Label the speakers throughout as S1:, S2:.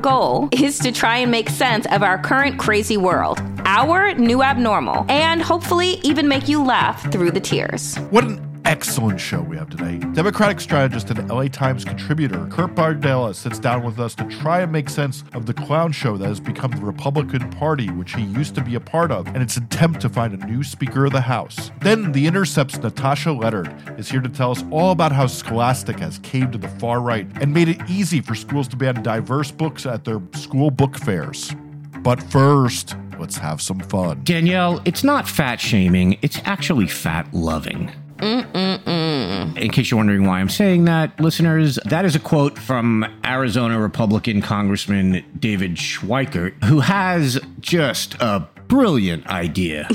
S1: goal is to try and make sense of our current crazy world, our new abnormal, and hopefully even make you laugh through the tears.
S2: What an excellent show we have today. Democratic strategist and LA Times contributor Kurt Bardella sits down with us to try and make sense of the clown show that has become the Republican Party, which he used to be a part of, and its attempt to find a new Speaker of the House. Then The Intercept's Natasha Lennard is here to tell us all about how Scholastic has caved to the far right and made it easy for schools to ban diverse books at their school book fairs. But first, let's have some fun.
S3: Danielle, it's not fat shaming, it's actually fat loving.
S1: Mm-mm-mm.
S3: In case you're wondering why I'm saying that, listeners, that is a quote from Arizona Republican Congressman David Schweikert, who has just a brilliant idea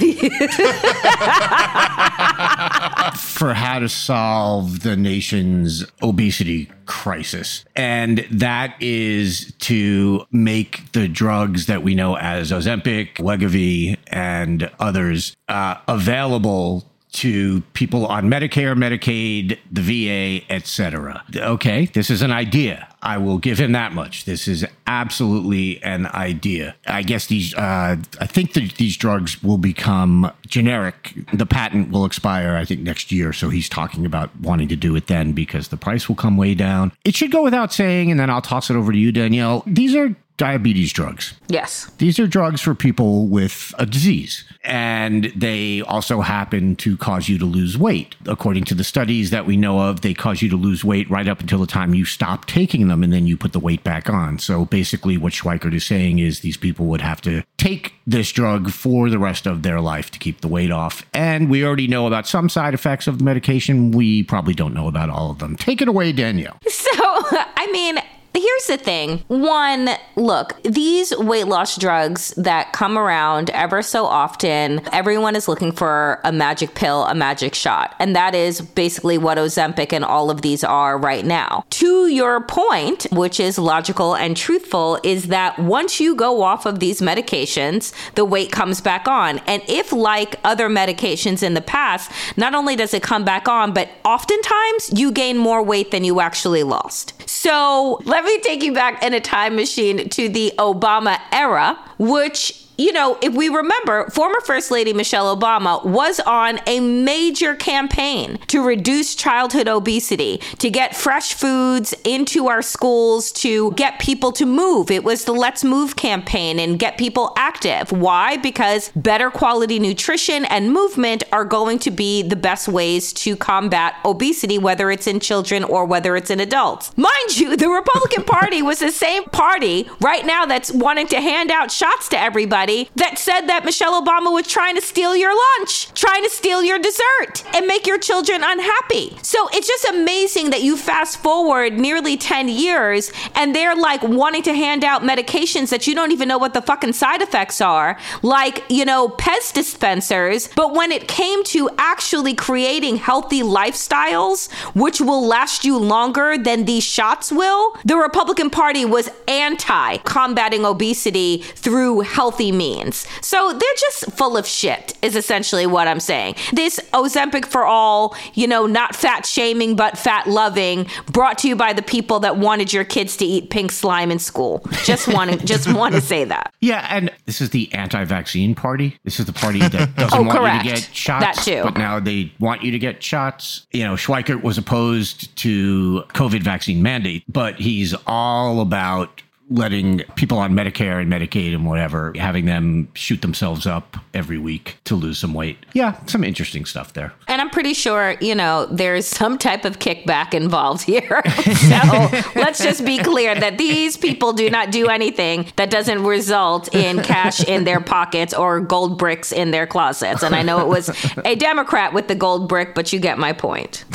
S3: for how to solve the nation's obesity crisis. And that is to make the drugs that we know as Ozempic, Wegovy, and others uh, available to people on Medicare, Medicaid, the VA, etc. Okay, this is an idea. I will give him that much. This is absolutely an idea. I guess these, uh, I think that these drugs will become generic. The patent will expire, I think, next year. So he's talking about wanting to do it then because the price will come way down. It should go without saying, and then I'll toss it over to you, Danielle. These are diabetes drugs.
S1: Yes.
S3: These are drugs for people with a disease, and they also happen to cause you to lose weight. According to the studies that we know of, they cause you to lose weight right up until the time you stop taking them, and then you put the weight back on. So basically, what Schweikert is saying is these people would have to take this drug for the rest of their life to keep the weight off. And we already know about some side effects of the medication. We probably don't know about all of them. Take it away, Danielle.
S1: So, I mean, Here's the thing. One, look, these weight loss drugs that come around ever so often, everyone is looking for a magic pill, a magic shot. And that is basically what Ozempic and all of these are right now. To your point, which is logical and truthful, is that once you go off of these medications, the weight comes back on. And if, like other medications in the past, not only does it come back on, but oftentimes you gain more weight than you actually lost. So let me take you back in a time machine to the Obama era, which you know, if we remember, former First Lady Michelle Obama was on a major campaign to reduce childhood obesity, to get fresh foods into our schools, to get people to move. It was the Let's Move campaign and get people active. Why? Because better quality nutrition and movement are going to be the best ways to combat obesity, whether it's in children or whether it's in adults. Mind you, the Republican Party was the same party right now that's wanting to hand out shots to everybody that said that Michelle Obama was trying to steal your lunch, trying to steal your dessert, and make your children unhappy. So it's just amazing that you fast forward nearly 10 years and they're like wanting to hand out medications that you don't even know what the fucking side effects are, like, you know, Pez dispensers. But when it came to actually creating healthy lifestyles, which will last you longer than these shots will, the Republican Party was anti combating obesity through healthy means. So they're just full of shit, is essentially what I'm saying. This Ozempic for all, you know, not fat shaming, but fat loving, brought to you by the people that wanted your kids to eat pink slime in school. Just want to just want to say that.
S3: Yeah, and this is the anti-vaccine party. This is the party that doesn't
S1: Oh,
S3: want
S1: correct.
S3: you to get shots,
S1: That too.
S3: but now they want you to get shots. You know, Schweikert was opposed to COVID vaccine mandate, but he's all about letting people on Medicare and Medicaid and whatever having them shoot themselves up every week to lose some weight. Yeah, some interesting stuff there.
S1: And I'm pretty sure, you know, there's some type of kickback involved here. so let's just be clear that these people do not do anything that doesn't result in cash in their pockets or gold bricks in their closets. And I know it was a Democrat with the gold brick, but you get my point.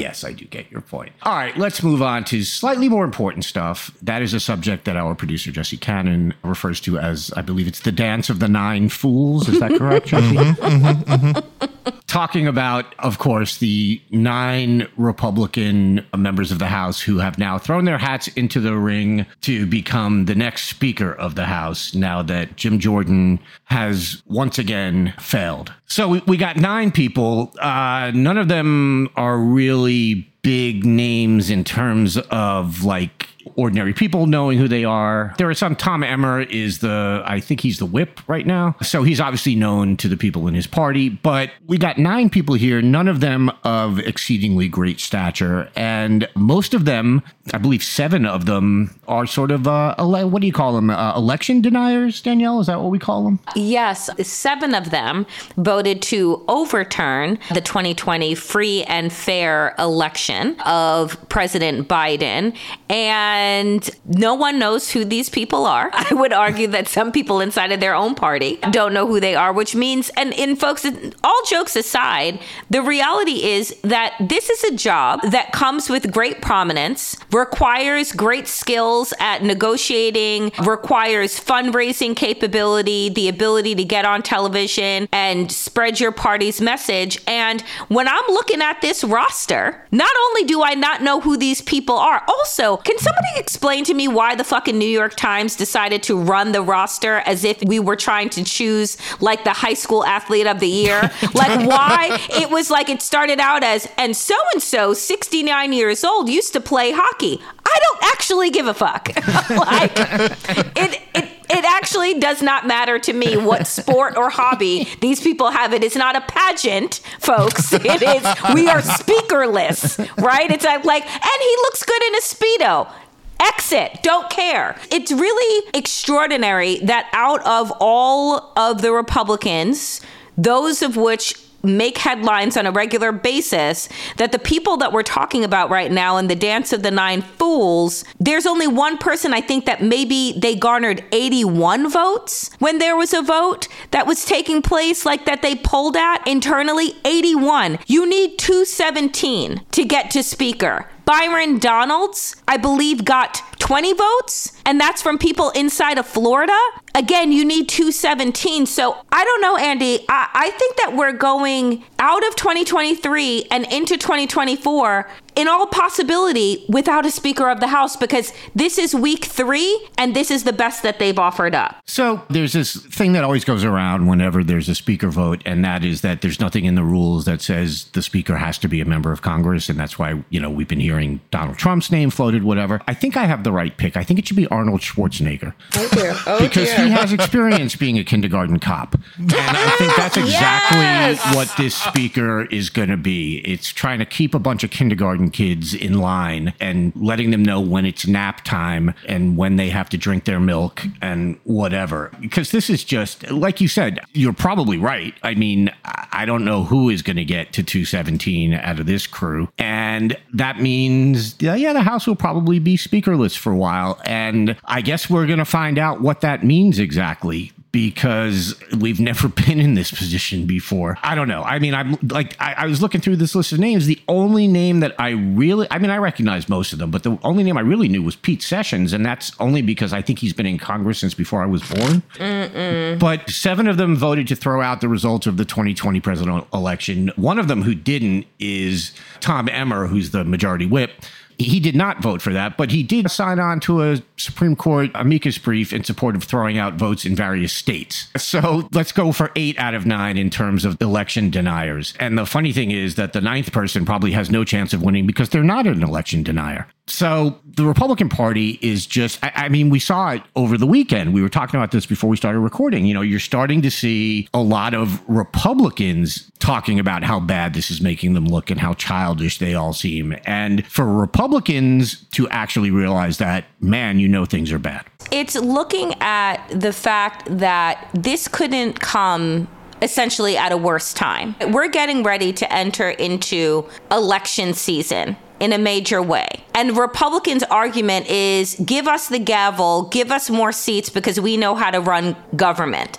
S3: Yes, I do get your point. All right, let's move on to slightly more important stuff. That is a subject that our producer Jesse Cannon refers to as, I believe it's the dance of the nine fools. Is that correct, Jesse? Mm-hmm, mm-hmm, mm-hmm. Talking about, of course, the nine Republican members of the House who have now thrown their hats into the ring to become the next Speaker of the House now that Jim Jordan has once again failed. So we, we got nine people. Uh, none of them are really big names in terms of like ordinary people knowing who they are. There are some. Tom Emmer is the, I think he's the whip right now. So he's obviously known to the people in his party. But we got nine people here, none of them of exceedingly great stature. And most of them, I believe seven of them, are sort of, uh, ele- what do you call them? Uh, election deniers, Danielle? Is that what we call them?
S1: Yes, seven of them voted to overturn the 2020 free and fair election of President Biden. And no one knows who these people are. I would argue that some people inside of their own party don't know who they are, which means, and in folks, all jokes aside, the reality is that this is a job that comes with great prominence, requires great skills at negotiating, requires fundraising capability, the ability to get on television and spread your party's message. And when I'm looking at this roster, not only do I not know who these people are, also, can somebody explain to me why the fucking New York Times decided to run the roster as if we were trying to choose like the high school athlete of the year? like, why it was like it started out as, and so and so, 69 years old, used to play hockey. I don't actually give a fuck. like, it, it, it actually does not matter to me what sport or hobby these people have. It is not a pageant, folks. It is, we are speakerless, right? It's like, and he looks good in a Speedo. Exit, don't care. It's really extraordinary that out of all of the Republicans, those of which make headlines on a regular basis that the people that we're talking about right now in the dance of the nine fools there's only one person i think that maybe they garnered 81 votes when there was a vote that was taking place like that they pulled at internally 81 you need 217 to get to speaker. Byron Donalds, I believe, got 20 votes, and that's from people inside of Florida. Again, you need 217. So I don't know, Andy. I, I think that we're going out of 2023 and into 2024 in all possibility without a Speaker of the House because this is week three and this is the best that they've offered up.
S3: So there's this thing that always goes around whenever there's a speaker vote, and that is that there's nothing in the rules that says the speaker has to be a member of Congress, and that's why you know we've been hearing Donald Trump's name floated, whatever. I think I have the right pick. I think it should be Arnold Schwarzenegger
S4: Oh dear. Oh
S3: because
S4: dear.
S3: he has experience being a kindergarten cop, and I think that's exactly
S1: Yes!
S3: what this speaker is going to be. It's trying to keep a bunch of kindergarten kids in line and letting them know when it's nap time and when they have to drink their milk and whatever. Because this is just, like you said, you're probably right. I mean, I don't know who is going to get to 217 out of this crew. And that means, yeah, the House will probably be speakerless for a while. And I guess we're going to find out what that means exactly because we've never been in this position before. I don't know. I mean, I'm like, I, I was looking through this list of names. The only name that I really, I mean, I recognize most of them, but the only name I really knew was Pete Sessions. And that's only because I think he's been in Congress since before I was born. But seven of them voted to throw out the results of the 2020 presidential election. One of them who didn't is Tom Emmer, who's the majority whip. He did not vote for that, but he did sign on to a Supreme Court amicus brief in support of throwing out votes in various states. So let's go for eight out of nine in terms of election deniers. And the funny thing is that the ninth person probably has no chance of winning because they're not an election denier. So the Republican Party is just, I, I, mean, we saw it over the weekend. We were talking about this before we started recording. You know, you're starting to see a lot of Republicans talking about how bad this is making them look and how childish they all seem. And for Republicans to actually realize that, man, you know things are bad.
S1: It's looking at the fact that this couldn't come essentially at a worse time. We're getting ready to enter into election season in a major way. And Republicans' argument is give us the gavel, give us more seats because we know how to run government.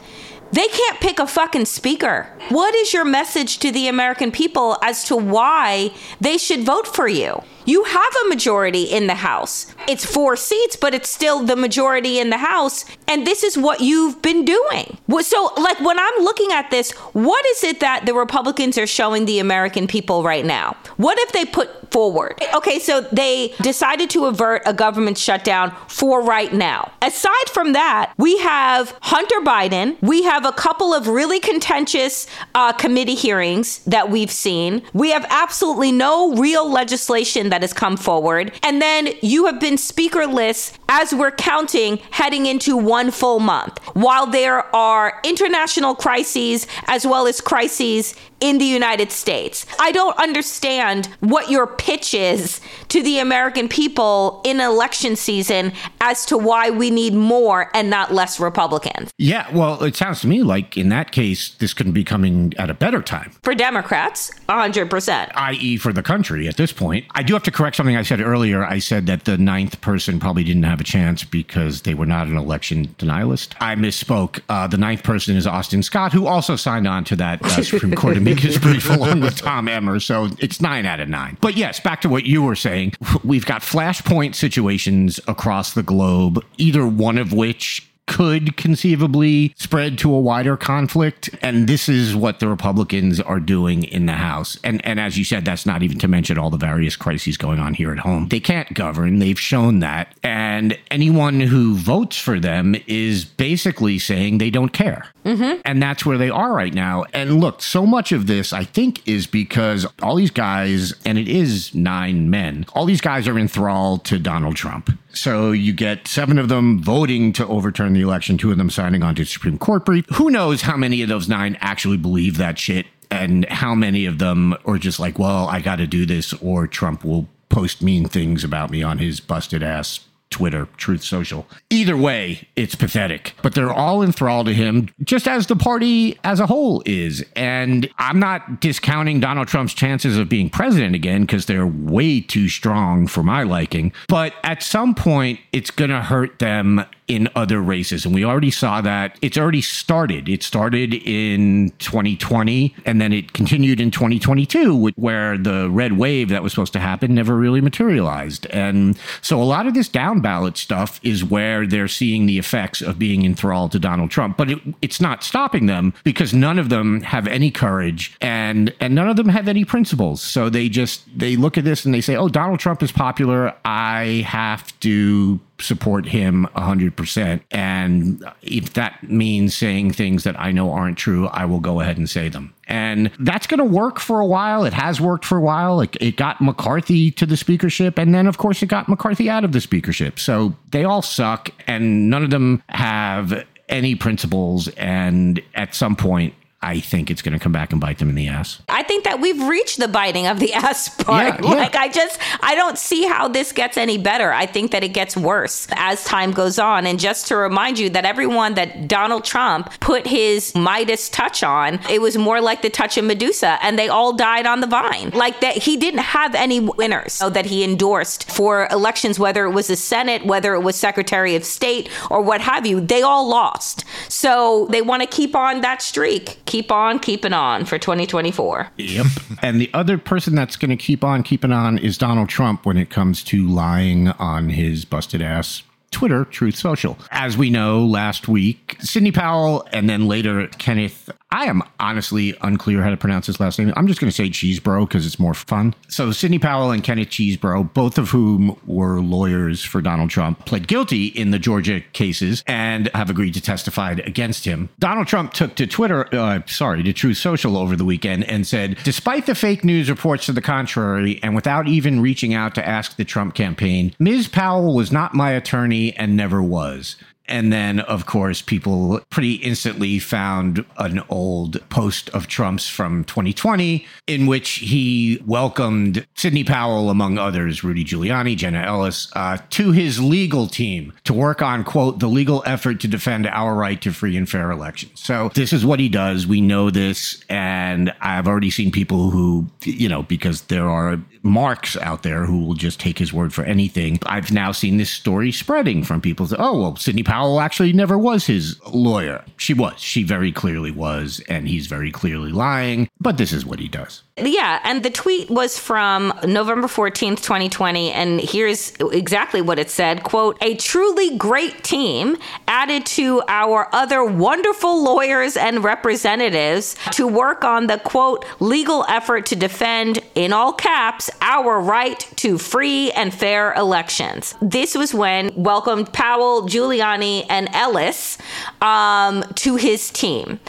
S1: They can't pick a fucking speaker. What is your message to the American people as to why they should vote for you? You have a majority in the House. It's four seats, but it's still the majority in the House. And this is what you've been doing. So, like, when I'm looking at this, what is it that the Republicans are showing the American people right now? What if they put forward? Okay, so they decided to avert a government shutdown for right now. Aside from that, we have Hunter Biden. We have a couple of really contentious uh, committee hearings that we've seen. We have absolutely no real legislation that that has come forward. And then you have been speakerless as we're counting heading into one full month, while there are international crises as well as crises in the United States. I don't understand what your pitch is to the American people in election season as to why we need more and not less Republicans.
S3: Yeah, well, it sounds to me like in that case, this couldn't be coming at a better time.
S1: For Democrats, 100%.
S3: I.e., for the country at this point. I do have to correct something I said earlier. I said that the ninth person probably didn't have a chance because they were not an election denialist. I misspoke. Uh, the ninth person is Austin Scott, who also signed on to that uh, Supreme Court amicus brief along with Tom Emmer. So it's nine out of nine. But yes, back to what you were saying. We've got flashpoint situations across the globe, either one of which could conceivably spread to a wider conflict. And this is what the Republicans are doing in the House. And, and as you said, that's not even to mention all the various crises going on here at home. They can't govern. They've shown that. And anyone who votes for them is basically saying they don't care. Mm-hmm. And that's where they are right now. And look, so much of this, I think, is because all these guys, and it is nine men, all these guys are enthralled to Donald Trump. So you get seven of them voting to overturn the election, two of them signing on to Supreme Court brief. Who knows how many of those nine actually believe that shit and how many of them are just like, well, I got to do this or Trump will post mean things about me on his busted ass Twitter, Truth Social. Either way, it's pathetic. But they're all enthralled to him, just as the party as a whole is. And I'm not discounting Donald Trump's chances of being president again because they're way too strong for my liking. But at some point, it's going to hurt them in other races. And we already saw that. It's already started. It started in 2020 and then it continued in 2022, where the red wave that was supposed to happen never really materialized. And so a lot of this down ballot stuff is where they're seeing the effects of being enthralled to Donald Trump. But it, it's not stopping them because none of them have any courage and, and none of them have any principles. So they just, they look at this and they say, oh, Donald Trump is popular. I have to support him 100%. And if that means saying things that I know aren't true, I will go ahead and say them. And that's going to work for a while. It has worked for a while. It, it got McCarthy to the speakership. And then, of course, it got McCarthy out of the speakership. So they all suck. And none of them have any principles. And at some point, I think it's going to come back and bite them in the ass.
S1: I think that we've reached the biting of the ass part. Yeah, yeah. Like, I just, I don't see how this gets any better. I think that it gets worse as time goes on. And just to remind you that everyone that Donald Trump put his Midas touch on, it was more like the touch of Medusa, and they all died on the vine. Like that, he didn't have any winners so that he endorsed for elections, whether it was the Senate, whether it was Secretary of State, or what have you. They all lost. So they want to keep on that streak keep on keeping on for 2024.
S3: Yep. and the other person that's going to keep on keeping on is Donald Trump when it comes to lying on his busted ass Twitter, Truth Social. As we know, last week, Sidney Powell and then later Kenneth I am honestly unclear how to pronounce his last name. I'm just going to say Cheesebro because it's more fun. So, Sidney Powell and Kenneth Cheesebro, both of whom were lawyers for Donald Trump, pled guilty in the Georgia cases and have agreed to testify against him. Donald Trump took to Twitter, uh, sorry, to Truth Social over the weekend and said, despite the fake news reports to the contrary, and without even reaching out to ask the Trump campaign, Ms. Powell was not my attorney and never was. And then, of course, people pretty instantly found an old post of Trump's from 2020 in which he welcomed Sidney Powell, among others, Rudy Giuliani, Jenna Ellis, uh, to his legal team to work on, quote, the legal effort to defend our right to free and fair elections. So this is what he does. We know this. And I've already seen people who, you know, because there are marks out there who will just take his word for anything. I've now seen this story spreading from people. Say, oh, well, Sidney Powell actually never was his lawyer. She was. She very clearly was. And he's very clearly lying. But this is what he does.
S1: Yeah, and the tweet was from November 14th, 2020, and here's exactly what it said, quote, "A truly great team added to our other wonderful lawyers and representatives to work on the quote legal effort to defend in all caps our right to free and fair elections." This was when welcomed Powell, Giuliani, and Ellis um, to his team.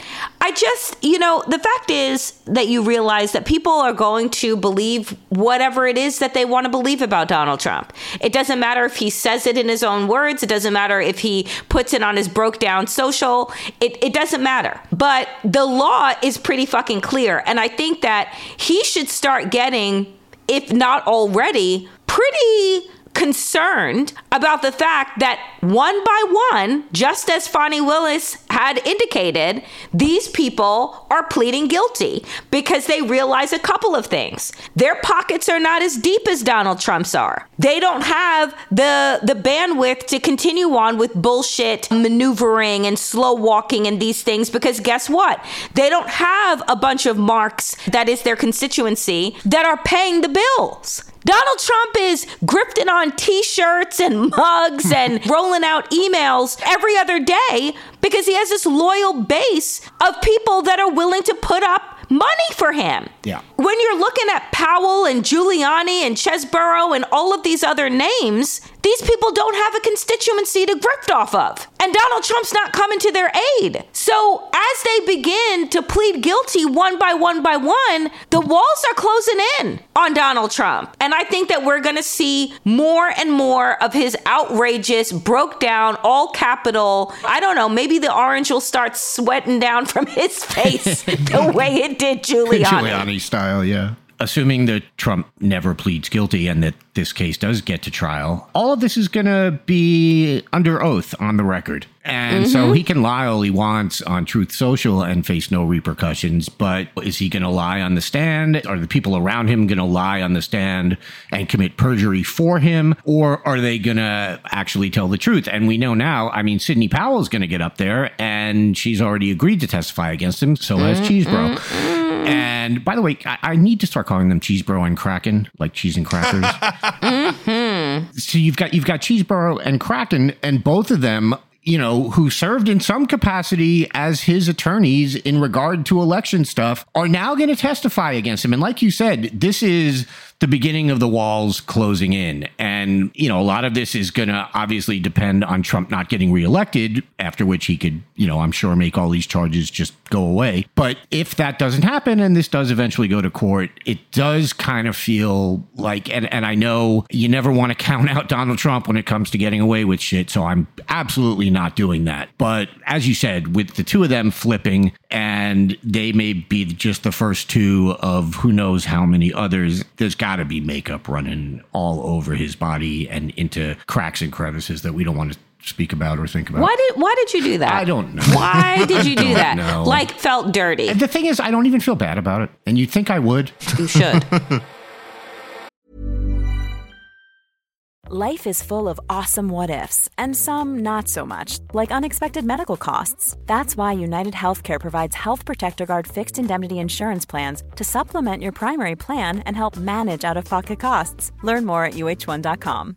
S1: I just, you know, the fact is that you realize that people are going to believe whatever it is that they want to believe about Donald Trump. It doesn't matter if he says it in his own words, it doesn't matter if he puts it on his broke down social, it, it doesn't matter. But the law is pretty fucking clear. And I think that he should start getting, if not already, pretty concerned about the fact that one by one, just as Fani Willis had indicated, these people are pleading guilty because they realize a couple of things. Their pockets are not as deep as Donald Trump's are. They don't have the the bandwidth to continue on with bullshit maneuvering and slow walking and these things because guess what? They don't have a bunch of marks that is their constituency that are paying the bills. Donald Trump is grifting on t shirts and mugs and rolling out emails every other day because he has this loyal base of people that are willing to put up money for him.
S3: Yeah.
S1: When you're looking at Powell and Giuliani and Chesebro and all of these other names, these people don't have a constituency to grift off of. And Donald Trump's not coming to their aid. So as they begin to plead guilty one by one by one, the walls are closing in on Donald Trump. And I think that we're going to see more and more of his outrageous, broke down, all capital. I don't know, maybe the orange will start sweating down from his face the way it did Giuliani.
S3: Giuliani style, yeah. Assuming that Trump never pleads guilty and that this case does get to trial, all of this is going to be under oath on the record. And mm-hmm. so he can lie all he wants on Truth Social and face no repercussions. But is he going to lie on the stand? Are the people around him going to lie on the stand and commit perjury for him? Or are they going to actually tell the truth? And we know now, I mean, Sidney Powell is going to get up there and she's already agreed to testify against him. So has mm-hmm. Cheesebro. Mm-hmm. And by the way, I, I, need to start calling them Cheesebro and Kraken, like cheese and crackers. mm-hmm. So you've got you've got Cheesebro and Kraken, and both of them you know, who served in some capacity as his attorneys in regard to election stuff, are now going to testify against him. And like you said, this is the beginning of the walls closing in. And, you know, a lot of this is going to obviously depend on Trump not getting reelected, after which he could, you know, I'm sure make all these charges just go away. But if that doesn't happen and this does eventually go to court, it does kind of feel like, and, and I know you never want to count out Donald Trump when it comes to getting away with shit. So I'm absolutely not doing that. But as you said, with the two of them flipping, and they may be just the first two of who knows how many others, there's got to be makeup running all over his body and into cracks and crevices that we don't want to speak about or think about.
S1: Why did Why did you do that?
S3: I don't know.
S1: Why did you do that?
S3: Know.
S1: Like felt dirty.
S3: The thing is, I don't even feel bad about it, and you'd think I would.
S1: You should.
S4: Life is full of awesome what ifs, and some not so much, like unexpected medical costs. That's why United Healthcare provides Health Protector Guard fixed indemnity insurance plans to supplement your primary plan and help manage out of pocket costs. Learn more at uh1.com.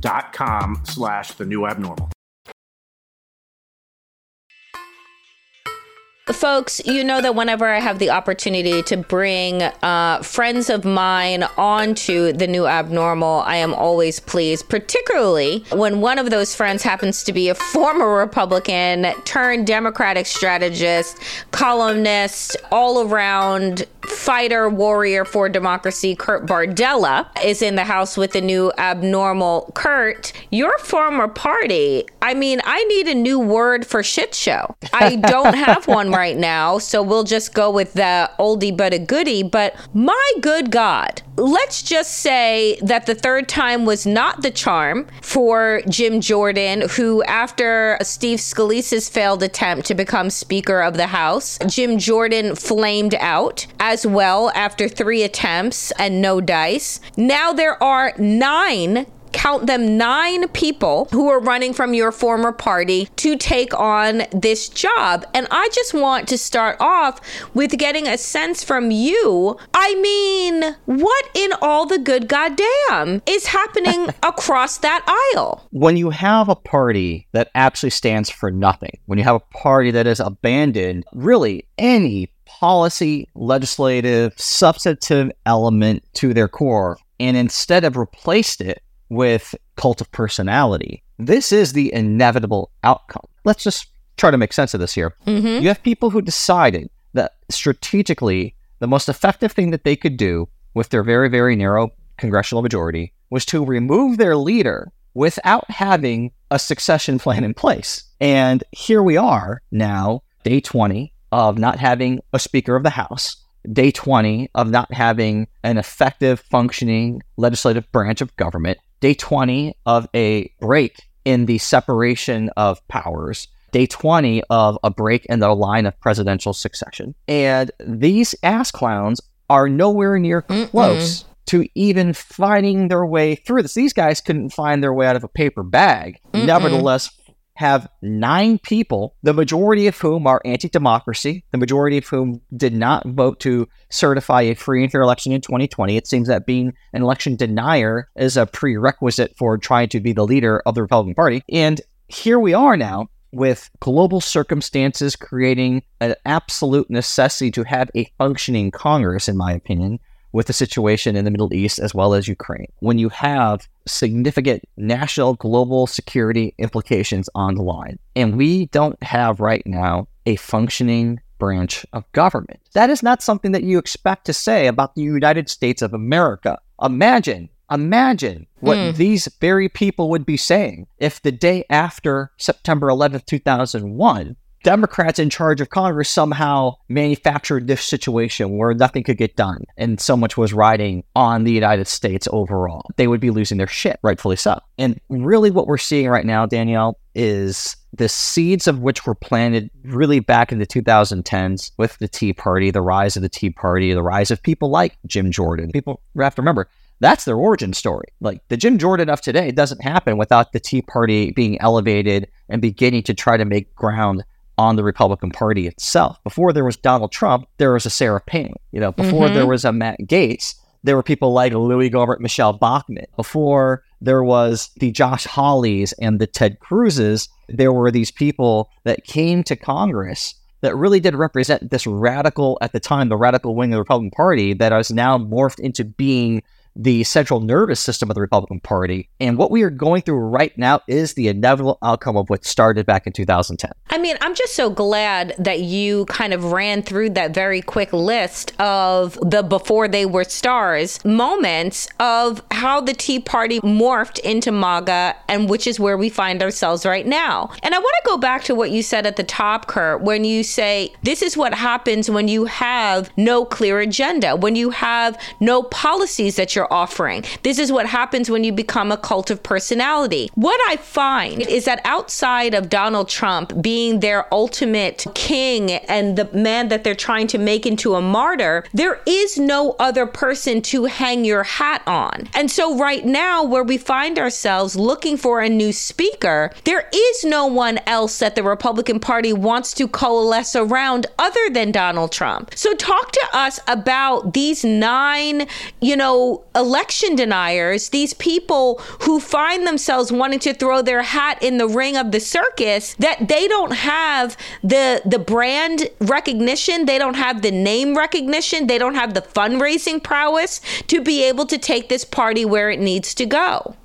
S3: dot com slash the new abnormal.
S1: Folks, you know that whenever I have the opportunity to bring uh, friends of mine onto the new abnormal, I am always pleased, particularly when one of those friends happens to be a former Republican turned Democratic strategist, columnist, all around fighter, warrior for democracy, Kurt Bardella, is in the house with the new abnormal. Kurt, your former party, I mean, I need a new word for shit show. I don't have one right now, so we'll just go with the oldie but a goodie. But my good God, let's just say that the third time was not the charm for Jim Jordan, who, after Steve Scalise's failed attempt to become Speaker of the House, Jim Jordan flamed out as well after three attempts and no dice. Now there are nine count them nine people who are running from your former party to take on this job. And I just want to start off with getting a sense from you. I mean, what in all the good goddamn is happening across that aisle?
S5: When you have a party that actually stands for nothing, when you have a party that has abandoned really any policy, legislative, substantive element to their core, and instead have replaced it with cult of personality. This is the inevitable outcome. Let's just try to make sense of this here.
S1: Mm-hmm.
S5: You have people who decided that strategically, the most effective thing that they could do with their very, very narrow congressional majority was to remove their leader without having a succession plan in place. And here we are now, day 20 of not having a Speaker of the House, day 20 of not having an effective, functioning legislative branch of government, day 20 of a break in the separation of powers, day 20 of a break in the line of presidential succession. And these ass clowns are nowhere near close to even finding their way through this. These guys couldn't find their way out of a paper bag. Nevertheless, have nine people, the majority of whom are anti democracy, the majority of whom did not vote to certify a free and fair election in 2020. It seems that being an election denier is a prerequisite for trying to be the leader of the Republican Party. And here we are now with global circumstances creating an absolute necessity to have a functioning Congress, in my opinion, with the situation in the Middle East as well as Ukraine. When you have significant national global security implications on the line, and we don't have right now a functioning branch of government. That is not something that you expect to say about the United States of America. Imagine, imagine what hmm. these very people would be saying if the day after September 11th, 2001, Democrats in charge of Congress somehow manufactured this situation where nothing could get done and so much was riding on the United States overall. They would be losing their shit, rightfully so. And really, what we're seeing right now, Danielle, is the seeds of which were planted really back in the 2010s with the Tea Party, the rise of the Tea Party, the rise of people like Jim Jordan. People have to remember that's their origin story. Like the Jim Jordan of today doesn't happen without the Tea Party being elevated and beginning to try to make ground on the Republican Party itself. Before there was Donald Trump, there was a Sarah Palin. You know, before mm-hmm. there was a Matt Gaetz, there were people like Louis Gohmert, Michele Bachmann. Before there was the Josh Hawleys and the Ted Cruzes, there were these people that came to Congress that really did represent this radical, at the time, the radical wing of the Republican Party that has now morphed into being the central nervous system of the Republican Party. And what we are going through right now is the inevitable outcome of what started back in 2010.
S1: I mean, I'm just so glad that you kind of ran through that very quick list of the before they were stars moments of how the Tea Party morphed into MAGA and which is where we find ourselves right now. And I want to go back to what you said at the top, Kurt, when you say this is what happens when you have no clear agenda, when you have no policies that you're offering. This is what happens when you become a cult of personality. What I find is that outside of Donald Trump being their ultimate king and the man that they're trying to make into a martyr, there is no other person to hang your hat on. And so, right now, where we find ourselves looking for a new speaker, there is no one else that the Republican Party wants to coalesce around other than Donald Trump. So, talk to us about these nine, you know, election deniers, these people who find themselves wanting to throw their hat in the ring of the circus, that they don't have the the brand recognition, they don't have the name recognition, they don't have the fundraising prowess to be able to take this party where it needs to go.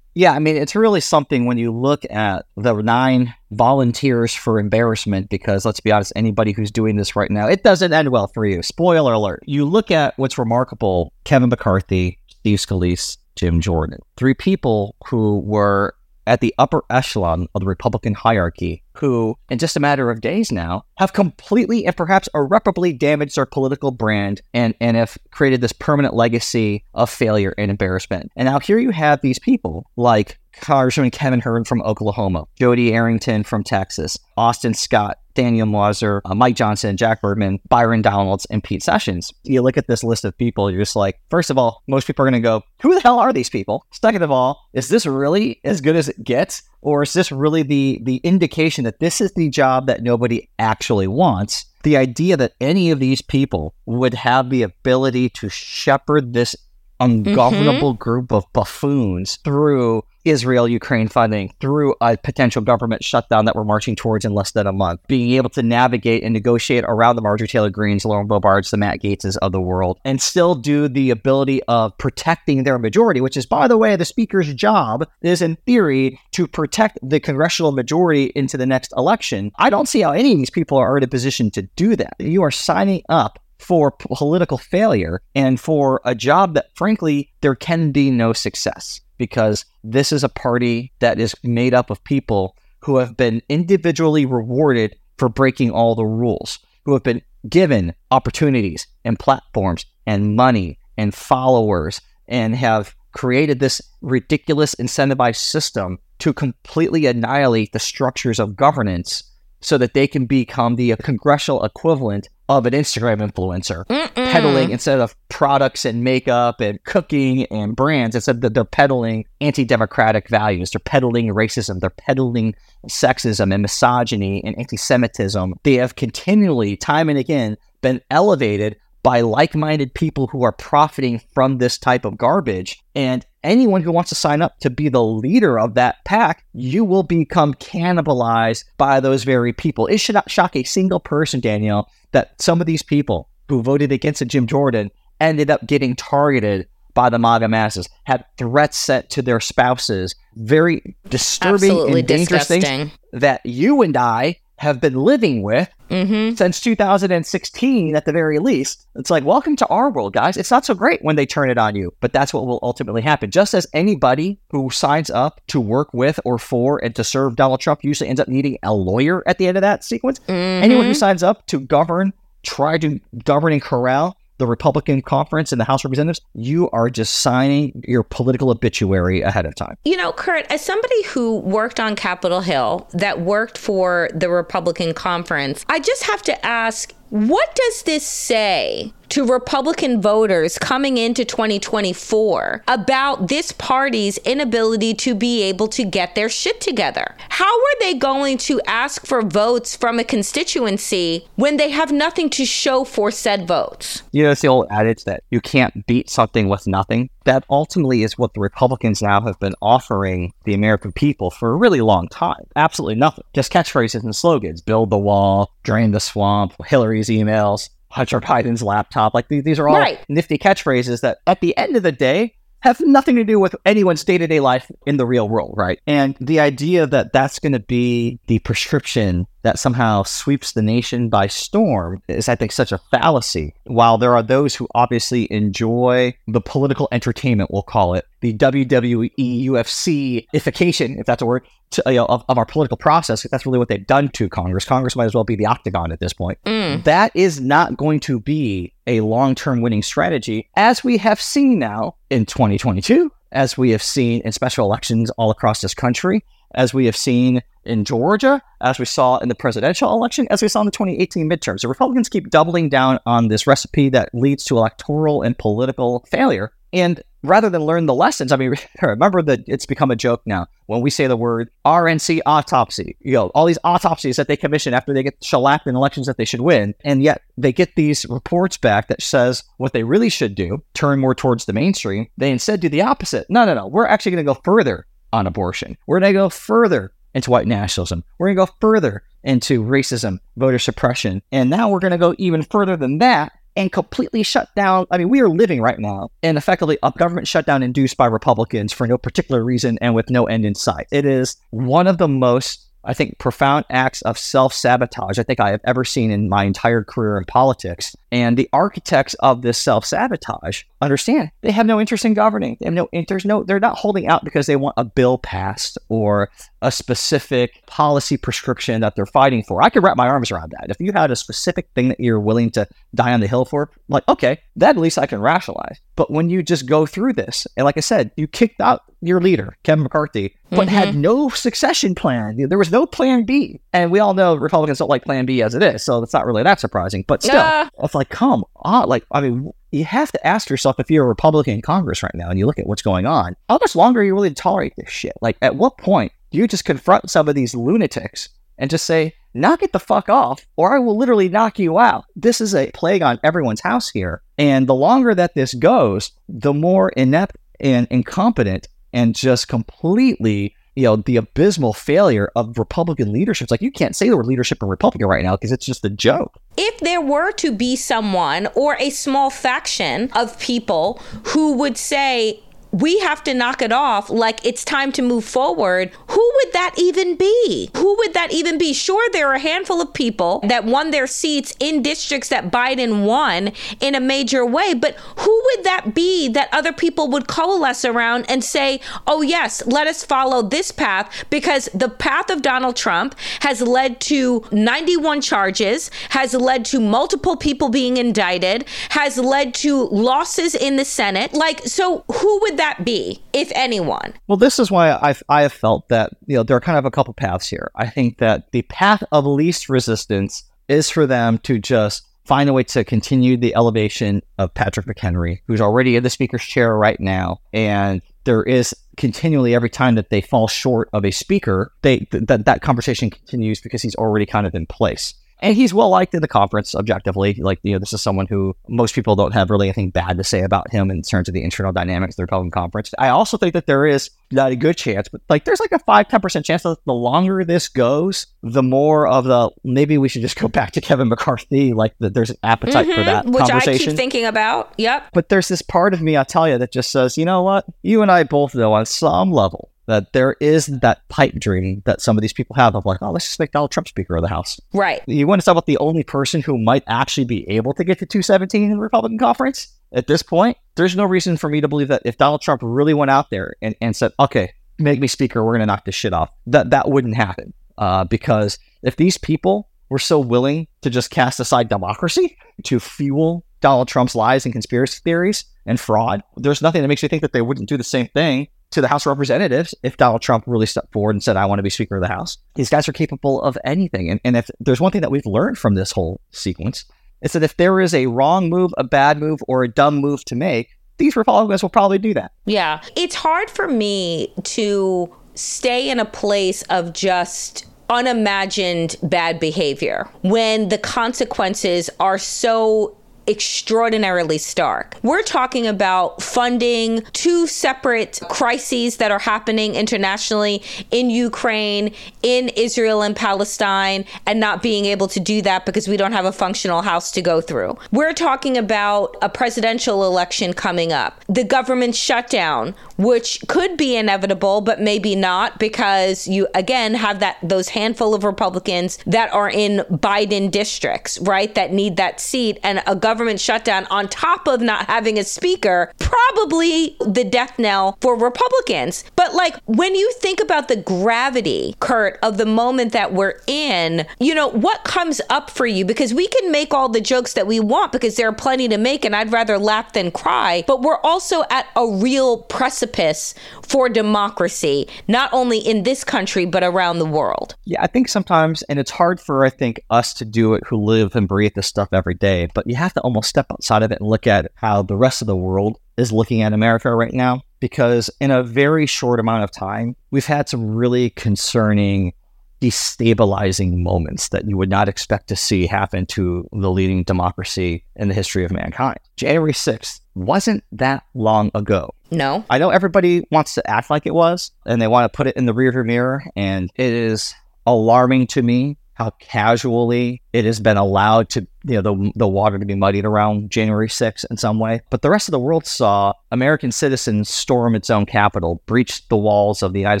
S5: Yeah, I mean, it's really something when you look at the nine volunteers for embarrassment, because let's be honest, anybody who's doing this right now, it doesn't end well for you. Spoiler alert. You look at what's remarkable Kevin McCarthy, Steve Scalise, Jim Jordan. Three people who were at the upper echelon of the Republican hierarchy who, in just a matter of days now, have completely and perhaps irreparably damaged their political brand and, and have created this permanent legacy of failure and embarrassment. And now here you have these people like Congressman Kevin Hurd from Oklahoma, Jodey Arrington from Texas, Austin Scott, Daniel Meuser, uh, Mike Johnson, Jack Bergman, Byron Donalds, and Pete Sessions. You look at this list of people, you're just like, first of all, most people are going to go, who the hell are these people? Second of all, is this really as good as it gets? Or is this really the, the indication that this is the job that nobody actually wants? The idea that any of these people would have the ability to shepherd this ungovernable mm-hmm. group of buffoons through Israel Ukraine funding, through a potential government shutdown that we're marching towards in less than a month, being able to navigate and negotiate around the Marjorie Taylor Greenes, Lauren Boeberts, the Matt Gaetzes of the world, and still do the ability of protecting their majority, which is, by the way, the speaker's job is in theory to protect the congressional majority into the next election. I don't see how any of these people are in a position to do that. You are signing up for political failure and for a job that, frankly, there can be no success because this is a party that is made up of people who have been individually rewarded for breaking all the rules, who have been given opportunities and platforms and money and followers and have created this ridiculous incentivized system to completely annihilate the structures of governance so that they can become the congressional equivalent of an Instagram influencer Mm-mm. peddling instead of products and makeup and cooking and brands. Instead, that they're peddling anti-democratic values. They're peddling racism. They're peddling sexism and misogyny and anti-Semitism. They have continually, time and again, been elevated by like minded people who are profiting from this type of garbage. And anyone who wants to sign up to be the leader of that pack, you will become cannibalized by those very people. It should not shock a single person, Danielle, that some of these people who voted against Jim Jordan ended up getting targeted by the MAGA masses, had threats sent to their spouses, very disturbing Absolutely and dangerous disgusting. things that you and I have been living with mm-hmm. since 2016 at the very least. It's like, welcome to our world, guys. It's not so great when they turn it on you, but that's what will ultimately happen. Just as anybody who signs up to work with or for and to serve Donald Trump usually ends up needing a lawyer at the end of that sequence, anyone who mm-hmm. signs up to govern, try to govern and corral the Republican conference in the House of Representatives, you are just signing your political obituary ahead of time.
S1: You know, Kurt, as somebody who worked on Capitol Hill, that worked for the Republican conference, I just have to ask what does this say to Republican voters coming into 2024 about this party's inability to be able to get their shit together? How are they going to ask for votes from a constituency when they have nothing to show for said votes?
S5: You know, it's the old adage that you can't beat something with nothing. That ultimately is what the Republicans now have been offering the American people for a really long time. Absolutely nothing. Just catchphrases and slogans build the wall, drain the swamp, Hillary's emails, Hunter Biden's laptop. Like these, these are all
S1: Right.
S5: nifty catchphrases that at the end of the day have nothing to do with anyone's day to day life in the real world, right? And the idea that that's going to be the prescription that somehow sweeps the nation by storm is, I think, such a fallacy. While there are those who obviously enjoy the political entertainment, we'll call it, the WWE, UFC ification, if that's a word, to, you know, of, of our political process. That's really what they've done to Congress. Congress might as well be the octagon at this point. Mm. That is not going to be a long term winning strategy, as we have seen now in 2022, as we have seen in special elections all across this country, as we have seen in Georgia, as we saw in the presidential election, as we saw in the 2018 midterms. The Republicans keep doubling down on this recipe that leads to electoral and political failure. And rather than learn the lessons, I mean, remember that it's become a joke now when we say the word RNC autopsy. You know, all these autopsies that they commission after they get shellacked in elections that they should win, and yet they get these reports back that says what they really should do, turn more towards the mainstream. They instead do the opposite. No, no, no. We're actually going to go further on abortion. We're going to go further into white nationalism. We're going to go further into racism, voter suppression, and now we're going to go even further than that and completely shut down. I mean, we are living right now in effectively a government shutdown induced by Republicans for no particular reason and with no end in sight. It is one of the most, I think, profound acts of self sabotage I think I have ever seen in my entire career in politics. And the architects of this self sabotage understand they have no interest in governing. They have no there's no they're not holding out because they want a bill passed or a specific policy prescription that they're fighting for. I could wrap my arms around that. If you had a specific thing that you're willing to die on the hill for, like, okay, that at least I can rationalize. But when you just go through this, and like I said, you kicked out your leader, Kevin McCarthy, but had mm-hmm. no succession plan. There was no plan B. And we all know Republicans don't like plan B as it is, so it's not really that surprising. But still, it's like, come on. Like, I mean, you have to ask yourself if you're a Republican in Congress right now and you look at what's going on, how much longer are you willing to tolerate this shit? Like, at what point do you just confront some of these lunatics and just say, knock it the fuck off, or I will literally knock you out. This is a plague on everyone's house here. And the longer that this goes, the more inept and incompetent and just completely, you know, the abysmal failure of Republican leadership. It's like you can't say the word leadership in Republican right now because it's just a joke.
S1: if there were to be someone or a small faction of people who would say, we have to knock it off, like it's time to move forward, who would that even be? Who would that even be? Sure, there are a handful of people that won their seats in districts that Biden won in a major way, but who would that be that other people would coalesce around and say, oh, yes, let us follow this path because the path of Donald Trump has led to 91 charges, has led to multiple people being indicted, has led to losses in the Senate. Like, so who would that be, if anyone?
S5: Well, this is why I've, I have felt that, you know, there are kind of a couple paths here. I think that the path of least resistance is for them to just find a way to continue the elevation of Patrick McHenry, who's already in the speaker's chair right now. And there is continually every time that they fall short of a speaker, they th- that that conversation continues because he's already kind of in place. And he's well liked in the conference objectively. Like, you know, this is someone who most people don't have really anything bad to say about him in terms of the internal dynamics of the Republican conference. I also think that there is not a good chance, but like there's like a 5 10% chance that the longer this goes, the more of the maybe we should just go back to Kevin McCarthy. Like, that there's an appetite for mm-hmm, that
S1: Which I
S5: conversation.
S1: keep thinking about. Yep.
S5: But there's this part of me, I'll tell you, that just says, you know what? You and I both know on some level that there is that pipe dream that some of these people have of like, oh, let's just make Donald Trump Speaker of the House.
S1: Right.
S5: You want to talk about the only person who might actually be able to get to 217 in the Republican conference? At this point, there's no reason for me to believe that if Donald Trump really went out there and, and said, okay, make me speaker, we're going to knock this shit off, that that wouldn't happen. Uh, because if these people were so willing to just cast aside democracy to fuel Donald Trump's lies and conspiracy theories and fraud, there's nothing that makes me think that they wouldn't do the same thing to the House of Representatives if Donald Trump really stepped forward and said, I want to be Speaker of the House. These guys are capable of anything. And, and if there's one thing that we've learned from this whole sequence, it's that if there is a wrong move, a bad move, or a dumb move to make, these Republicans will probably do that.
S1: Yeah. It's hard for me to stay in a place of just unimagined bad behavior when the consequences are so extraordinarily stark. We're talking about funding two separate crises that are happening internationally in Ukraine, in Israel and Palestine, and not being able to do that because we don't have a functional house to go through. We're talking about a presidential election coming up, the government shutdown, which could be inevitable, but maybe not because you again have that those handful of Republicans that are in Biden districts, right? That need that seat and a government shutdown on top of not having a speaker, probably the death knell for Republicans. But like when you think about the gravity, Kurt, of the moment that we're in, you know, what comes up for you? Because we can make all the jokes that we want because there are plenty to make and I'd rather laugh than cry, but we're also at a real precipice for democracy, not only in this country, but around the world.
S5: Yeah, I think sometimes, and it's hard for, I think, us to do it who live and breathe this stuff every day, but you have to almost step outside of it and look at how the rest of the world is looking at America right now. Because in a very short amount of time, we've had some really concerning destabilizing moments that you would not expect to see happen to the leading democracy in the history of mankind. January 6th wasn't that long ago.
S1: No.
S5: I know everybody wants to act like it was and they want to put it in the rearview mirror, and it is alarming to me how casually it has been allowed to, you know, the, the water to be muddied around January 6th in some way. But the rest of the world saw American citizens storm its own Capitol, breach the walls of the United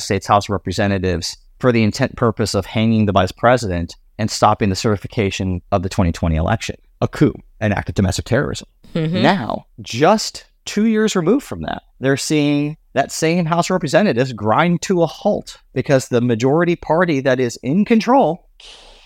S5: States House of Representatives, for the intent purpose of hanging the vice president and stopping the certification of the 2020 election. A coup, an act of domestic terrorism. Mm-hmm. Now, just two years removed from that, they're seeing that same House of Representatives grind to a halt because the majority party that is in control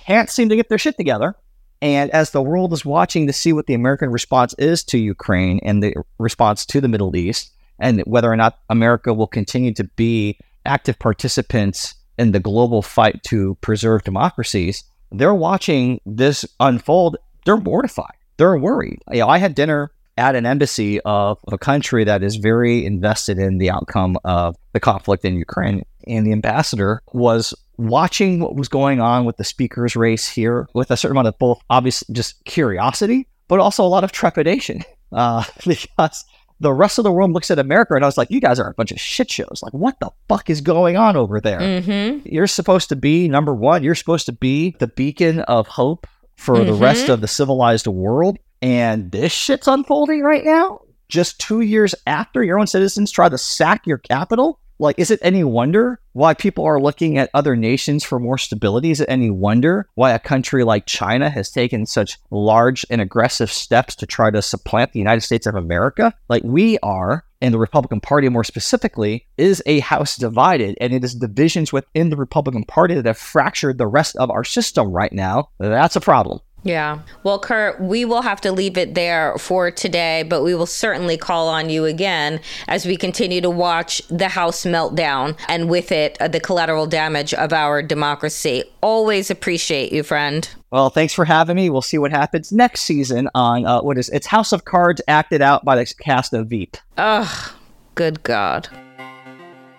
S5: can't seem to get their shit together. And as the world is watching to see what the American response is to Ukraine and the response to the Middle East, and whether or not America will continue to be active participants in the global fight to preserve democracies, they're watching this unfold. They're mortified. They're worried. You know, I had dinner at an embassy of a country that is very invested in the outcome of the conflict in Ukraine. And the ambassador was watching what was going on with the speaker's race here with a certain amount of both obvious just curiosity, but also a lot of trepidation uh, because the rest of the world looks at America and I was like, you guys are a bunch of shit shows. Like, what the fuck is going on over there? Mm-hmm. You're supposed to be number one, you're supposed to be the beacon of hope for mm-hmm. the rest of the civilized world. And this shit's unfolding right now, just two years after your own citizens try to sack your Capitol. Like, is it any wonder why people are looking at other nations for more stability? Is it any wonder why a country like China has taken such large and aggressive steps to try to supplant the United States of America? Like, we are, and the Republican Party more specifically, is a house divided, and it is divisions within the Republican Party that have fractured the rest of our system right now. That's a problem.
S1: Yeah. Well, Kurt, we will have to leave it there for today, but we will certainly call on you again as we continue to watch the House meltdown and with it, uh, the collateral damage of our democracy. Always appreciate you, friend.
S5: Well, thanks for having me. We'll see what happens next season on uh, what is it's House of Cards acted out by the cast of Veep.
S1: Ugh, good God.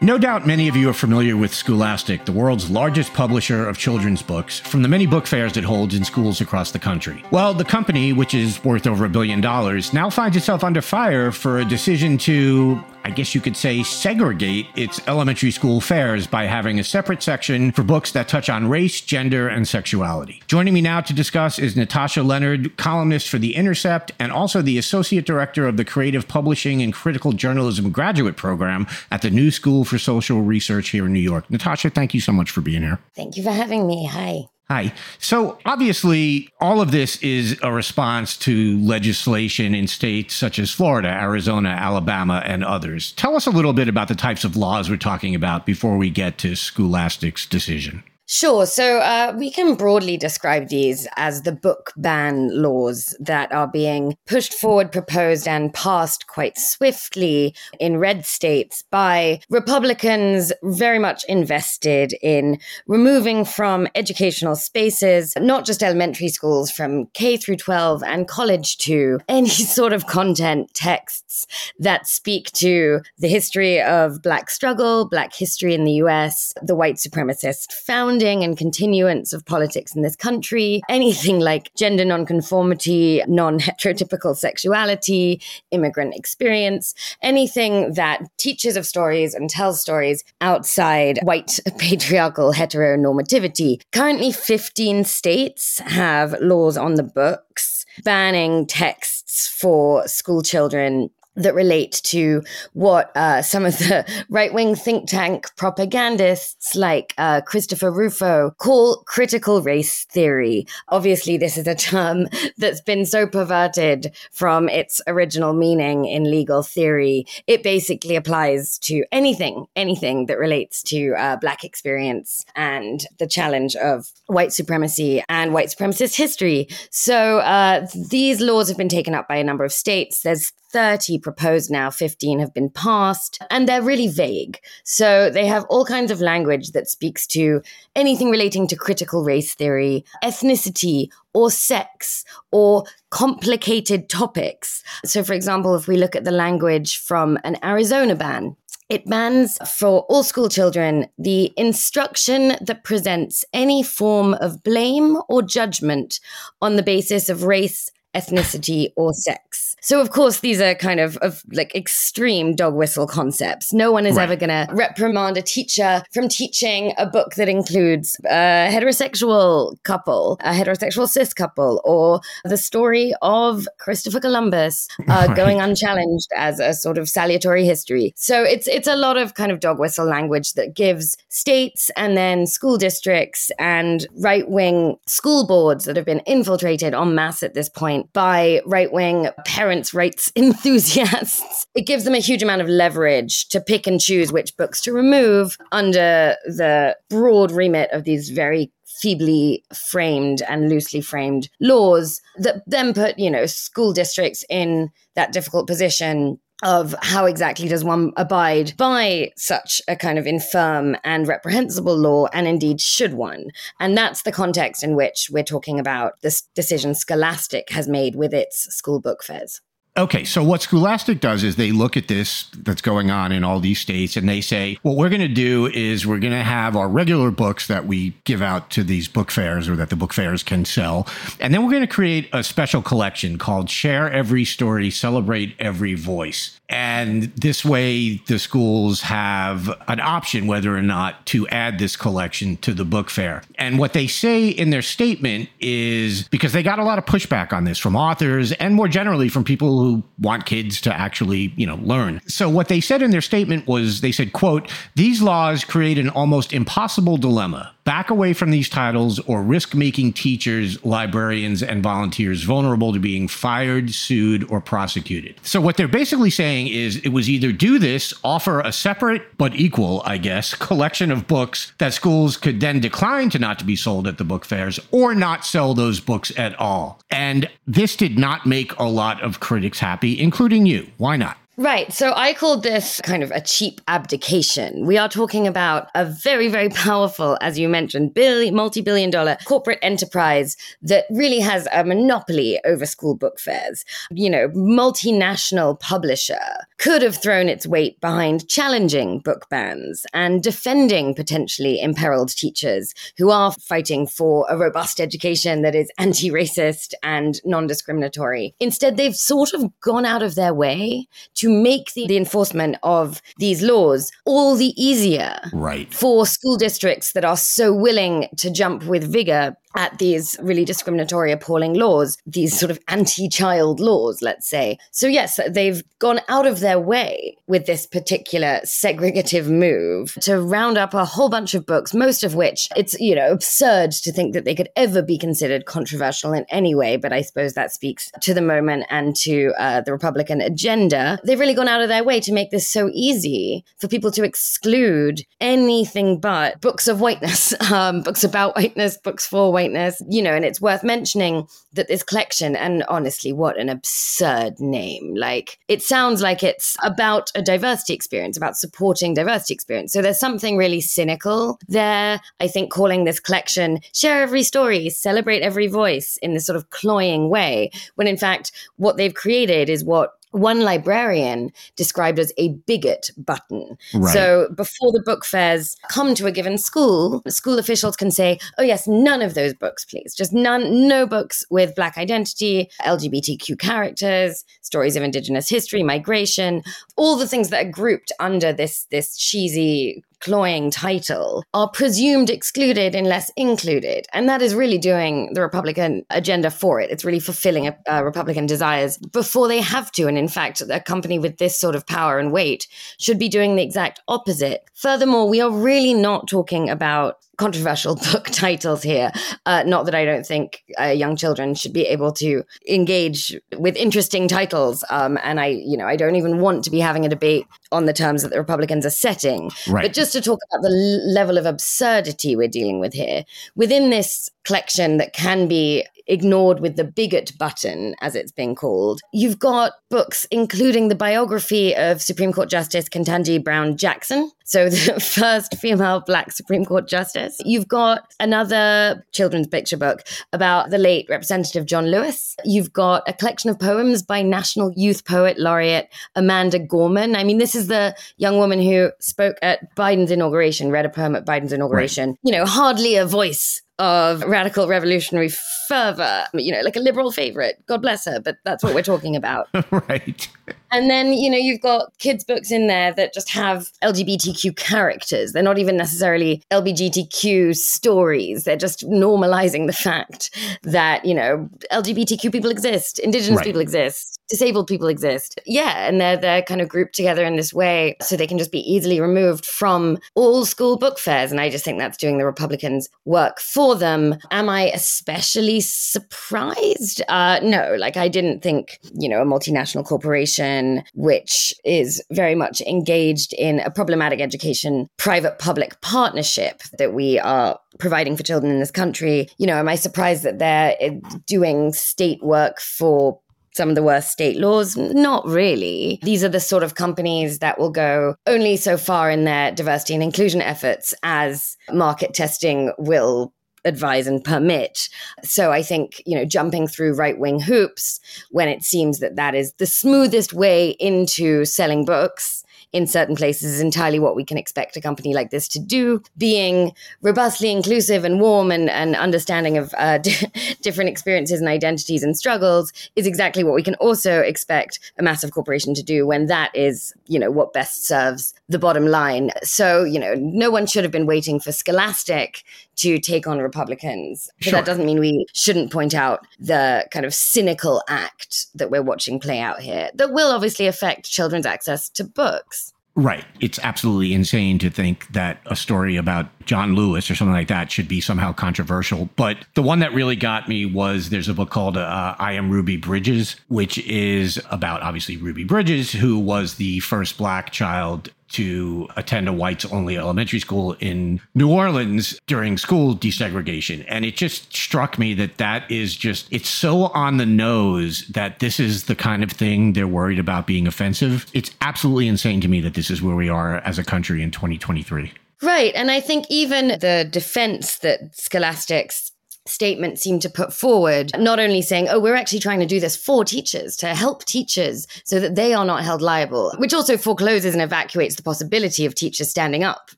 S3: No doubt many of you are familiar with Scholastic, the world's largest publisher of children's books, from the many book fairs it holds in schools across the country. Well, the company, which is worth over a billion dollars, now finds itself under fire for a decision to I guess you could say, segregate its elementary school fairs by having a separate section for books that touch on race, gender, and sexuality. Joining me now to discuss is Natasha Lennard, columnist for The Intercept and also the Associate Director of the Creative Publishing and Critical Journalism Graduate Program at the New School for Social Research here in New York. Natasha, thank you so much for being here.
S6: Thank you for having me. Hi.
S3: Hi. So obviously, all of this is a response to legislation in states such as Florida, Arizona, Alabama, and others. Tell us a little bit about the types of laws we're talking about before we get to Scholastic's decision.
S6: Sure. So uh, we can broadly describe these as the book ban laws that are being pushed forward, proposed, and passed quite swiftly in red states by Republicans very much invested in removing from educational spaces, not just elementary schools, from K through 12 and college to any sort of content texts that speak to the history of Black struggle, Black history in the US, the white supremacist found founding and continuance of politics in this country, anything like gender nonconformity, non heterotypical sexuality, immigrant experience, anything that teaches of stories and tells stories outside white patriarchal heteronormativity. Currently, 15 states have laws on the books banning texts for school children that relate to what uh, some of the right wing think tank propagandists like uh, Christopher Rufo call critical race theory. Obviously, this is a term that's been so perverted from its original meaning in legal theory. It basically applies to anything, anything that relates to uh, Black experience and the challenge of white supremacy and white supremacist history. So uh, these laws have been taken up by a number of states. There's 30 proposed now, 15 have been passed, and they're really vague. So they have all kinds of language that speaks to anything relating to critical race theory, ethnicity, or sex, or complicated topics. So, for example, if we look at the language from an Arizona ban, it bans for all school children the instruction that presents any form of blame or judgment on the basis of race, ethnicity, or sex. So, of course, these are kind of, of like extreme dog whistle concepts. No one is right. ever going to reprimand a teacher from teaching a book that includes a heterosexual couple, a heterosexual cis couple, or the story of Christopher Columbus uh, right. going unchallenged as a sort of salutary history. So, it's it's a lot of kind of dog whistle language that gives states and then school districts and right wing school boards that have been infiltrated en masse at this point by right wing parents' rights enthusiasts. It gives them a huge amount of leverage to pick and choose which books to remove under the broad remit of these very feebly framed and loosely framed laws that then put, you know, school districts in that difficult position of how exactly does one abide by such a kind of infirm and reprehensible law, and indeed should one? And that's the context in which we're talking about this decision Scholastic has made with its school book fairs.
S3: Okay, so what Scholastic does is they look at this that's going on in all these states and they say, what we're going to do is we're going to have our regular books that we give out to these book fairs or that the book fairs can sell. And then we're going to create a special collection called Share Every Story, Celebrate Every Voice. And this way, the schools have an option whether or not to add this collection to the book fair. And what they say in their statement is because they got a lot of pushback on this from authors and more generally from people who want kids to actually, you know, learn. So what they said in their statement was they said, quote, these laws create an almost impossible dilemma back away from these titles or risk making teachers, librarians, and volunteers vulnerable to being fired, sued, or prosecuted. So, what they're basically saying is it was either do this, offer a separate but equal, I guess, collection of books that schools could then decline to not to be sold at the book fairs, or not sell those books at all. And this did not make a lot of critics happy, including you. Why not?
S6: Right. So I called this kind of a cheap abdication. We are talking about a very, very powerful, as you mentioned, billion, multi-billion dollar corporate enterprise that really has a monopoly over school book fairs. You know, multinational publisher could have thrown its weight behind challenging book bans and defending potentially imperiled teachers who are fighting for a robust education that is anti-racist and non-discriminatory. Instead, they've sort of gone out of their way to to make the, the enforcement of these laws all the easier
S3: Right.
S6: for school districts that are so willing to jump with vigor at these really discriminatory, appalling laws, these sort of anti child laws, let's say. So, yes, they've gone out of their way with this particular segregative move to round up a whole bunch of books, most of which it's, you know, absurd to think that they could ever be considered controversial in any way. But I suppose that speaks to the moment and to uh, the Republican agenda. They've really gone out of their way to make this so easy for people to exclude anything but books of whiteness, um, books about whiteness, books for whiteness, you know, and it's worth mentioning that this collection, and honestly, what an absurd name. Like, it sounds like it's about a diversity experience, about supporting diversity experience. So there's something really cynical there. I think calling this collection share every story, celebrate every voice in this sort of cloying way, when in fact, what they've created is what one librarian described as a bigot button.
S3: Right.
S6: So before the book fairs come to a given school, school officials can say, oh, yes, none of those books, please. Just none, no books with Black identity, LGBTQ characters, stories of Indigenous history, migration, all the things that are grouped under this, this cheesy cloying title are presumed excluded unless included. And that is really doing the Republican agenda for it. It's really fulfilling a, uh, Republican desires before they have to. And in fact, a company with this sort of power and weight should be doing the exact opposite. Furthermore, we are really not talking about controversial book titles here. Uh, not that I don't think uh, young children should be able to engage with interesting titles. Um, and I, you know, I don't even want to be having a debate on the terms that the Republicans are setting.
S3: Right.
S6: But just to talk about the l- level of absurdity we're dealing with here, within this collection that can be ignored with the bigot button, as it's been called. You've got books including the biography of Supreme Court Justice Ketanji Brown Jackson, so the first female Black Supreme Court Justice. You've got another children's picture book about the late Representative John Lewis. You've got a collection of poems by National Youth Poet Laureate Amanda Gorman. I mean, this is the young woman who spoke at Biden's inauguration, read a poem at Biden's inauguration. You know, hardly a voice of radical revolutionary fervor, you know, like a liberal favorite. God bless her, but that's what we're talking about.
S3: right.
S6: And then, you know, you've got kids' books in there that just have LGBTQ characters. They're not even necessarily LGBTQ stories. They're just normalizing the fact that, you know, LGBTQ people exist, indigenous
S3: Right.
S6: people exist, disabled people exist. Yeah. And they're, they're kind of grouped together in this way so they can just be easily removed from all school book fairs. And I just think that's doing the Republicans work for them. Am I especially surprised? Uh, no, like I didn't think, you know, a multinational corporation, which is very much engaged in a problematic education private public partnership that we are providing for children in this country. You know, am I surprised that they're eh, doing state work for some of the worst state laws? Not really. These are the sort of companies that will go only so far in their diversity and inclusion efforts as market testing will advise and permit. So I think, you know, jumping through right wing hoops when it seems that that is the smoothest way into selling books in certain places is entirely what we can expect a company like this to do. Being robustly inclusive and warm and, and understanding of uh, di- different experiences and identities and struggles is exactly what we can also expect a massive corporation to do when that is, you know, what best serves the bottom line. So, you know, no one should have been waiting for Scholastic to take on Republicans. But
S3: Sure.
S6: that doesn't mean we shouldn't point out the kind of cynical act that we're watching play out here that will obviously affect children's access to books.
S3: Right. It's absolutely insane to think that a story about John Lewis or something like that should be somehow controversial. But the one that really got me was there's a book called uh, I Am Ruby Bridges, which is about obviously Ruby Bridges, who was the first black child to attend a whites only elementary school in New Orleans during school desegregation. And it just struck me that that is just, it's so on the nose that this is the kind of thing they're worried about being offensive. It's absolutely insane to me that this is where we are as a country in 2023.
S6: Right. And I think even the defense that Scholastic's statement seemed to put forward, not only saying, oh, we're actually trying to do this for teachers to help teachers so that they are not held liable, which also forecloses and evacuates the possibility of teachers standing up,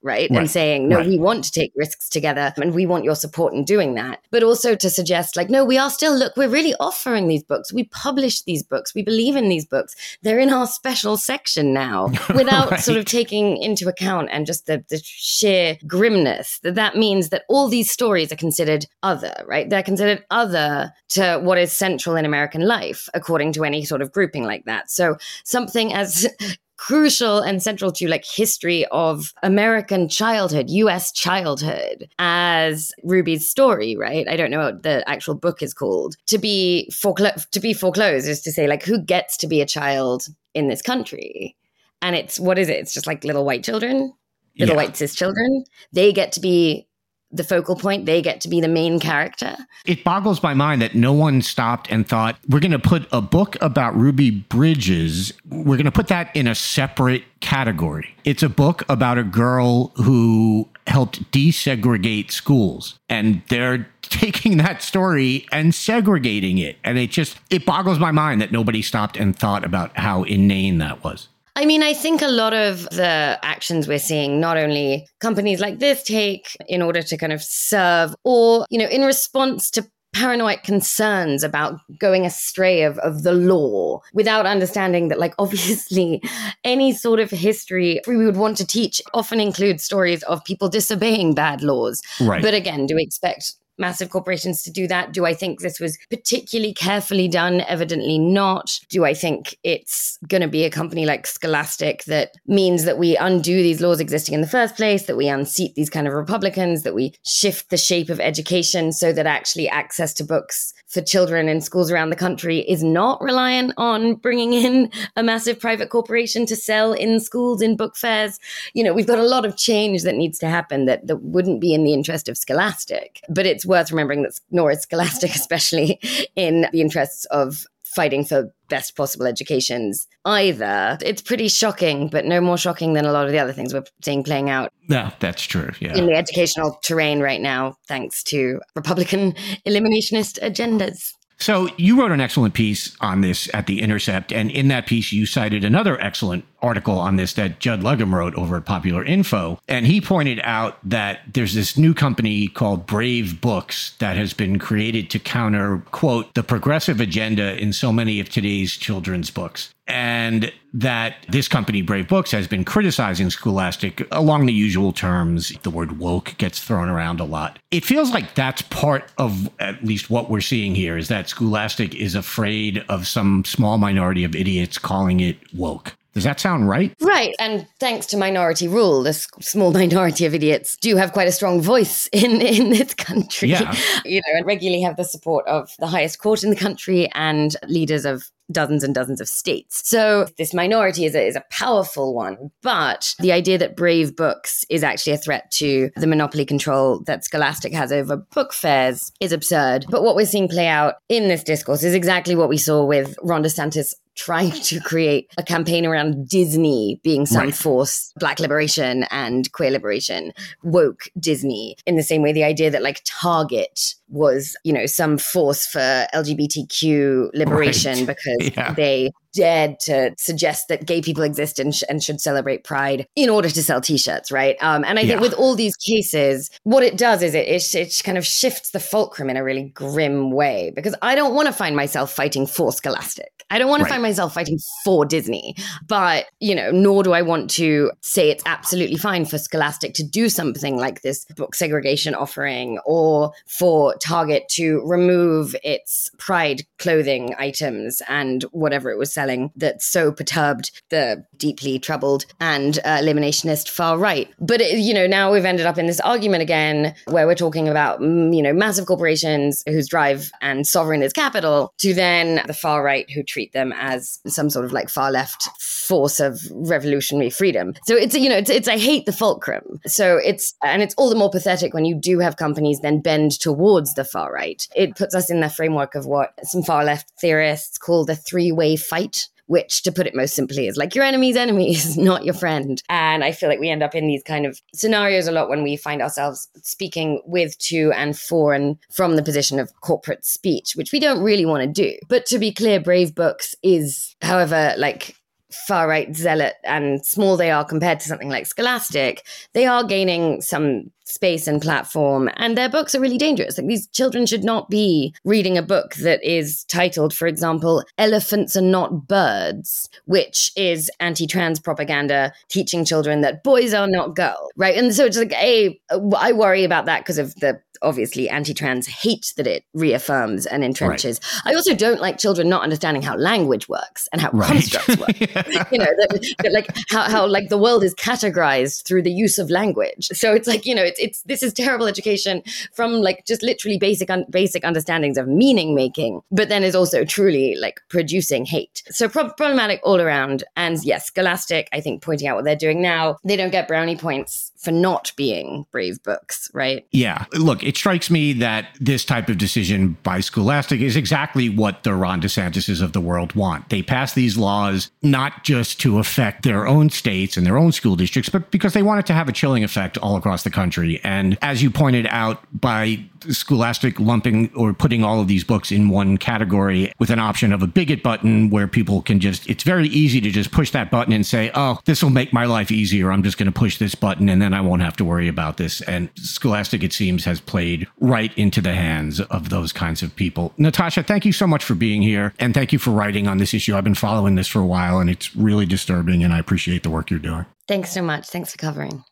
S6: right? right. And saying, no, right. we want to take risks together and we want your support in doing that. But also to suggest, like, no, we are still, look, we're really offering these books. We publish these books. We believe in these books. They're in our special section now without right. sort of taking into account and just the, the sheer grimness that that means that all these stories are considered other, right? They're considered other to what is central in American life, according to any sort of grouping like that. So something as crucial and central to like history of American childhood, US childhood as Ruby's story, right? I don't know what the actual book is called. To be foreclo- to be foreclosed is to say like who gets to be a child in this country? And it's what is it? It's just like little white children, little yeah. white cis children. They get to be the focal point. They get to be the main character.
S3: It boggles my mind that no one stopped and thought, we're going to put a book about Ruby Bridges, we're going to put that in a separate category. It's a book about a girl who helped desegregate schools. And they're taking that story and segregating it. And it just, it boggles my mind that nobody stopped and thought about how inane that was.
S6: I mean, I think a lot of the actions we're seeing, not only companies like this take in order to kind of serve, or, you know, in response to paranoid concerns about going astray of, of the law without understanding that like obviously any sort of history we would want to teach often includes stories of people disobeying bad laws
S3: right.
S6: but again do we expect massive corporations to do that? Do I think this was particularly carefully done? Evidently not. Do I think it's going to be a company like Scholastic that means that we undo these laws existing in the first place, that we unseat these kind of Republicans, that we shift the shape of education so that actually access to books for children in schools around the country is not reliant on bringing in a massive private corporation to sell in schools in book fairs. You know, we've got a lot of change that needs to happen that, that wouldn't be in the interest of Scholastic. But it's worth remembering that nor is Scholastic, especially in the interests of fighting for best possible educations either. It's pretty shocking, but no more shocking than a lot of the other things we're seeing playing out.
S3: Yeah, that's true. Yeah.
S6: In the educational terrain right now, thanks to Republican eliminationist agendas.
S3: So you wrote an excellent piece on this at The Intercept, and in that piece you cited another excellent article on this that Judd Legum wrote over at Popular Info. And he pointed out that there's this new company called Brave Books that has been created to counter, quote, the progressive agenda in so many of today's children's books. And that this company, Brave Books, has been criticizing Scholastic along the usual terms. The word woke gets thrown around a lot. It feels like that's part of at least what we're seeing here is that Scholastic is afraid of some small minority of idiots calling it woke. Does that sound right?
S6: Right. And thanks to minority rule, this small minority of idiots do have quite a strong voice in, in this country.
S3: Yeah.
S6: You know, and regularly have the support of the highest court in the country and leaders of dozens and dozens of states. So this minority is a, is a powerful one. But the idea that Brave Books is actually a threat to the monopoly control that Scholastic has over book fairs is absurd. But what we're seeing play out in this discourse is exactly what we saw with Ron DeSantis trying to create a campaign around Disney being some right. force, black liberation and queer liberation, woke Disney. In the same way, the idea that like Target was, you know, some force for LGBTQ liberation right. because yeah. they dared to suggest that gay people exist and, sh- and should celebrate pride in order to sell t-shirts right um, and i yeah. think with all these cases what it does is it, it, it kind of shifts the fulcrum in a really grim way because i don't want to find myself fighting for scholastic i don't want right. to find myself fighting for disney but you know nor do i want to say it's absolutely fine for scholastic to do something like this book segregation offering or for target to remove its pride clothing items and whatever it was selling that so perturbed the deeply troubled and uh, eliminationist far right. But, it, you know, now we've ended up in this argument again where we're talking about, mm, you know, massive corporations whose drive and sovereign is capital to then the far right who treat them as some sort of like far left force of revolutionary freedom. So it's, you know, it's, it's I hate the fulcrum. So it's, and it's all the more pathetic when you do have companies then bend towards the far right. It puts us in the framework of what some far left theorists call the three way fight which, to put it most simply, is like your enemy's enemy is not your friend. And I feel like we end up in these kind of scenarios a lot when we find ourselves speaking with, to, and for, and from the position of corporate speech, which we don't really want to do. But to be clear, Brave Books is, however, like far right zealot and small they are compared to something like Scholastic, they are gaining some space and platform, and their books are really dangerous. Like these children should not be reading a book that is titled, for example, Elephants Are Not Birds, which is anti trans propaganda teaching children that boys are not girls, right? And so it's like, a, I worry about that because of the obviously anti-trans hate that it reaffirms and entrenches. Right. I also don't like children not understanding how language works and how right. constructs work. yeah. You know, that, that like how, how like the world is categorized through the use of language. So it's like you know, it's it's this is terrible education from like just literally basic un- basic understandings of meaning making, but then is also truly like producing hate. So pro- problematic all around. And yes, Scholastic, I think pointing out what they're doing now, they don't get brownie points for not being brave books, right?
S3: Yeah. Look, it strikes me that this type of decision by Scholastic is exactly what the Ron DeSantis's of the world want. They pass these laws not just to affect their own states and their own school districts, but because they want it to have a chilling effect all across the country. And as you pointed out, by Scholastic lumping or putting all of these books in one category with an option of a bigot button where people can just, it's very easy to just push that button and say, oh, this will make my life easier. I'm just going to push this button and then I won't have to worry about this. And Scholastic, it seems, has played right into the hands of those kinds of people. Natasha, thank you so much for being here and thank you for writing on this issue. I've been following this for a while and it's really disturbing and I appreciate the work you're doing.
S6: Thanks so much. Thanks for covering.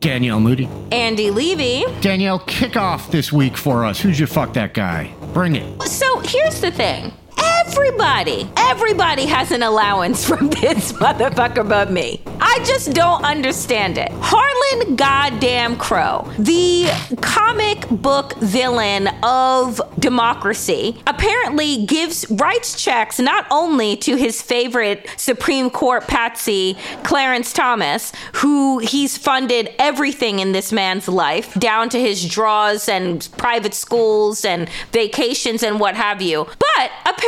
S3: Danielle Moody.
S1: Andy Levy.
S3: Danielle, kick off this week for us. Who's your fuck that guy? Bring it.
S1: So here's the thing. Everybody, everybody has an allowance from this motherfucker but me. I just don't understand it. Harlan goddamn Crow, the comic book villain of democracy, apparently gives writes checks not only to his favorite Supreme Court patsy, Clarence Thomas, who he's funded everything in this man's life, down to his draws and private schools and vacations and what have you, but apparently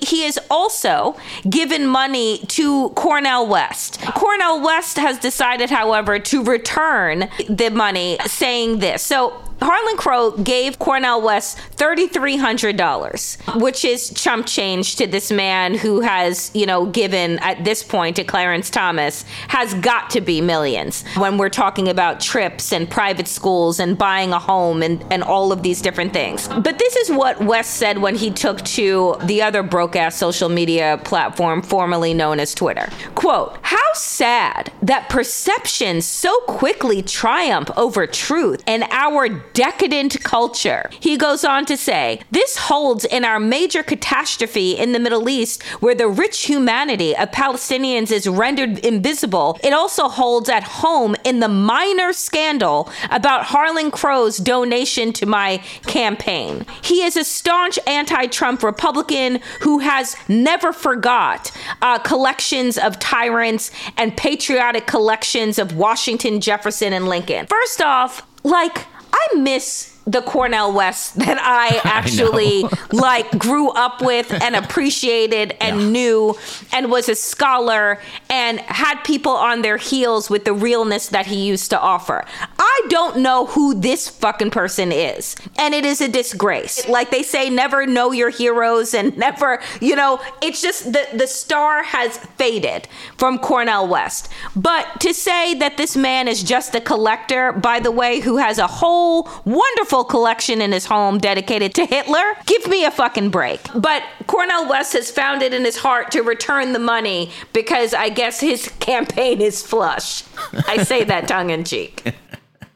S1: he is also given money to Cornel West. Cornel West has decided, however, to return the money, saying this. So Harlan Crow gave Cornel West $3,300, which is chump change to this man who has, you know, given at this point to Clarence Thomas, has got to be millions when we're talking about trips and private schools and buying a home and, and all of these different things. But this is what West said when he took to the other broke ass social media platform formerly known as Twitter. Quote, How sad that perceptions so quickly triumph over truth and our decadent culture. He goes on to say, This holds in our major catastrophe in the Middle East, where the rich humanity of Palestinians is rendered invisible. It also holds at home in the minor scandal about Harlan Crow's donation to my campaign. He is a staunch anti Trump Republican who has never forgot uh, collections of tyrants and patriotic collections of Washington, Jefferson, and Lincoln. First off, like, I miss the Cornel West that I actually I like grew up with and appreciated and yeah. knew and was a scholar and had people on their heels with the realness that he used to offer. I don't know who this fucking person is. And it is a disgrace. Like they say never know your heroes and never, you know, it's just the the star has faded from Cornel West. But to say that this man is just a collector by the way who has a whole wonderful collection in his home dedicated to Hitler. Give me a fucking break. But Cornel West has found it in his heart to return the money because I guess his campaign is flush. I say that tongue in cheek.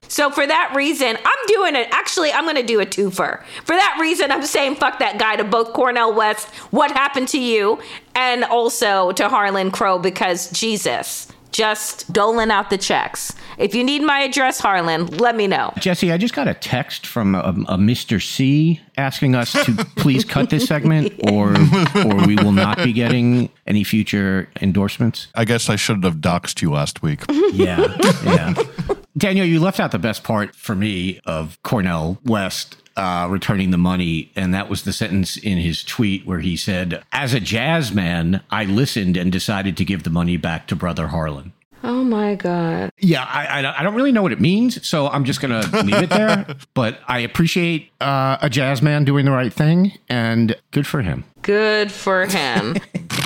S1: So for that reason, I'm doing it. Actually, I'm going to do a twofer. For that reason, I'm saying fuck that guy to both Cornel West, what happened to you, and also to Harlan Crow because Jesus just doling out the checks. If you need my address, Harlan, let me know.
S3: Jesse, I just got a text from a, a Mr. C asking us to please cut this segment or or we will not be getting any future endorsements.
S2: I guess I shouldn't have doxed you last week.
S3: Yeah. Yeah. Daniel, you left out the best part for me of Cornel West uh, returning the money. And that was the sentence in his tweet where he said, As a jazz man, I listened and decided to give the money back to Brother Harlan.
S1: Oh my God.
S3: Yeah, I, I, I don't really know what it means, so I'm just going to leave it there. But I appreciate uh, a jazz man doing the right thing, and good for him.
S1: Good for him.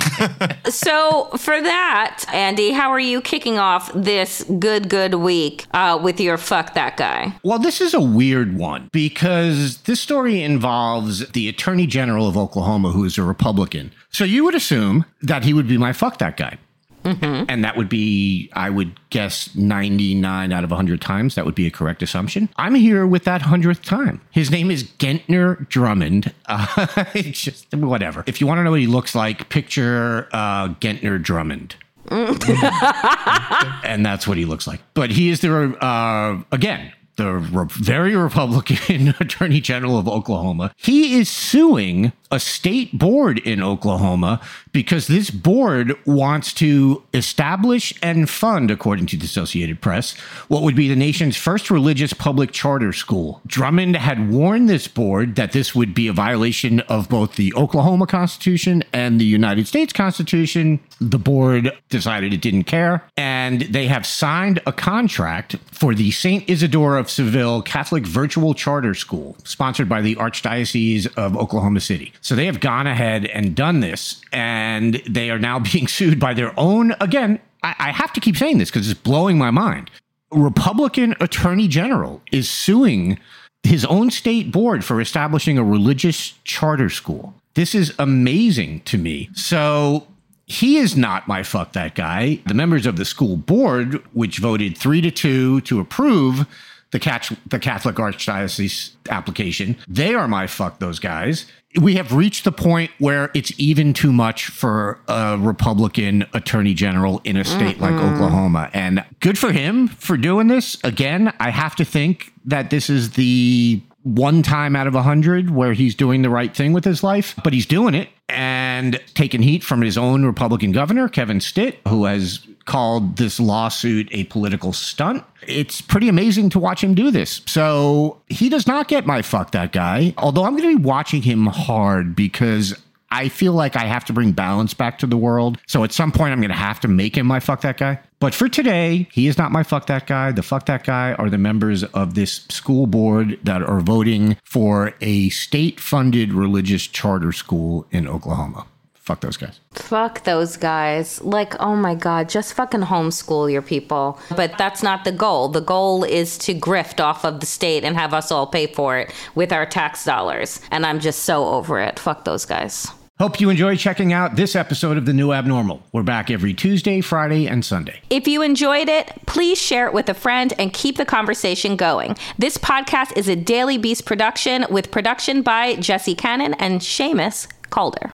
S1: so, for that, Andy, how are you kicking off this good, good week uh, with your fuck that guy?
S3: Well, this is a weird one because this story involves the Attorney General of Oklahoma, who is a Republican. So you would assume that he would be my fuck that guy. Mm-hmm. And that would be, I would guess, 99 out of 100 times. That would be a correct assumption. I'm here with that 100th time. His name is Gentner Drummond. Uh, just whatever. If you want to know what he looks like, picture uh, Gentner Drummond. and that's what he looks like. But he is the, uh, again, the re- very Republican Attorney General of Oklahoma. He is suing a state board in Oklahoma because this board wants to establish and fund, according to the Associated Press, what would be the nation's first religious public charter school. Drummond had warned this board that this would be a violation of both the Oklahoma Constitution and the United States Constitution. The board decided it didn't care, and they have signed a contract for the St. Isidore of Seville Catholic Virtual Charter School, sponsored by the Archdiocese of Oklahoma City. So they have gone ahead and done this, and they are now being sued by their own. Again, I, I have to keep saying this because it's blowing my mind. Republican Attorney General is suing his own state board for establishing a religious charter school. This is amazing to me. So he is not my fuck that guy. The members of the school board, which voted three to two to approve the, catch, the Catholic Archdiocese application, they are my fuck those guys we have reached the point where it's even too much for a Republican attorney general in a state mm like Oklahoma. And good for him for doing this. Again, I have to think that this is the one time out of a hundred where he's doing the right thing with his life, but he's doing it and taking heat from his own Republican governor, Kevin Stitt, who has called this lawsuit a political stunt. It's pretty amazing to watch him do this. So he does not get my fuck that guy, although I'm going to be watching him hard because I feel like I have to bring balance back to the world. So at some point, I'm going to have to make him my fuck that guy. But for today, he is not my fuck that guy. The fuck that guy are the members of this school board that are voting for a state funded religious charter school in Oklahoma. Fuck those guys.
S1: Fuck those guys. Like, oh my God, just fucking homeschool your people. But that's not the goal. The goal is to grift off of the state and have us all pay for it with our tax dollars. And I'm just so over it. Fuck those guys.
S3: Hope you enjoy checking out this episode of The New Abnormal. We're back every Tuesday, Friday, and Sunday.
S1: If you enjoyed it, please share it with a friend and keep the conversation going. This podcast is a Daily Beast production with production by Jesse Cannon and Seamus Calder.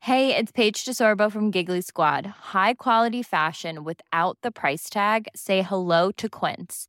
S7: Hey, it's Paige DeSorbo from Giggly Squad. High quality fashion without the price tag? Say hello to Quince.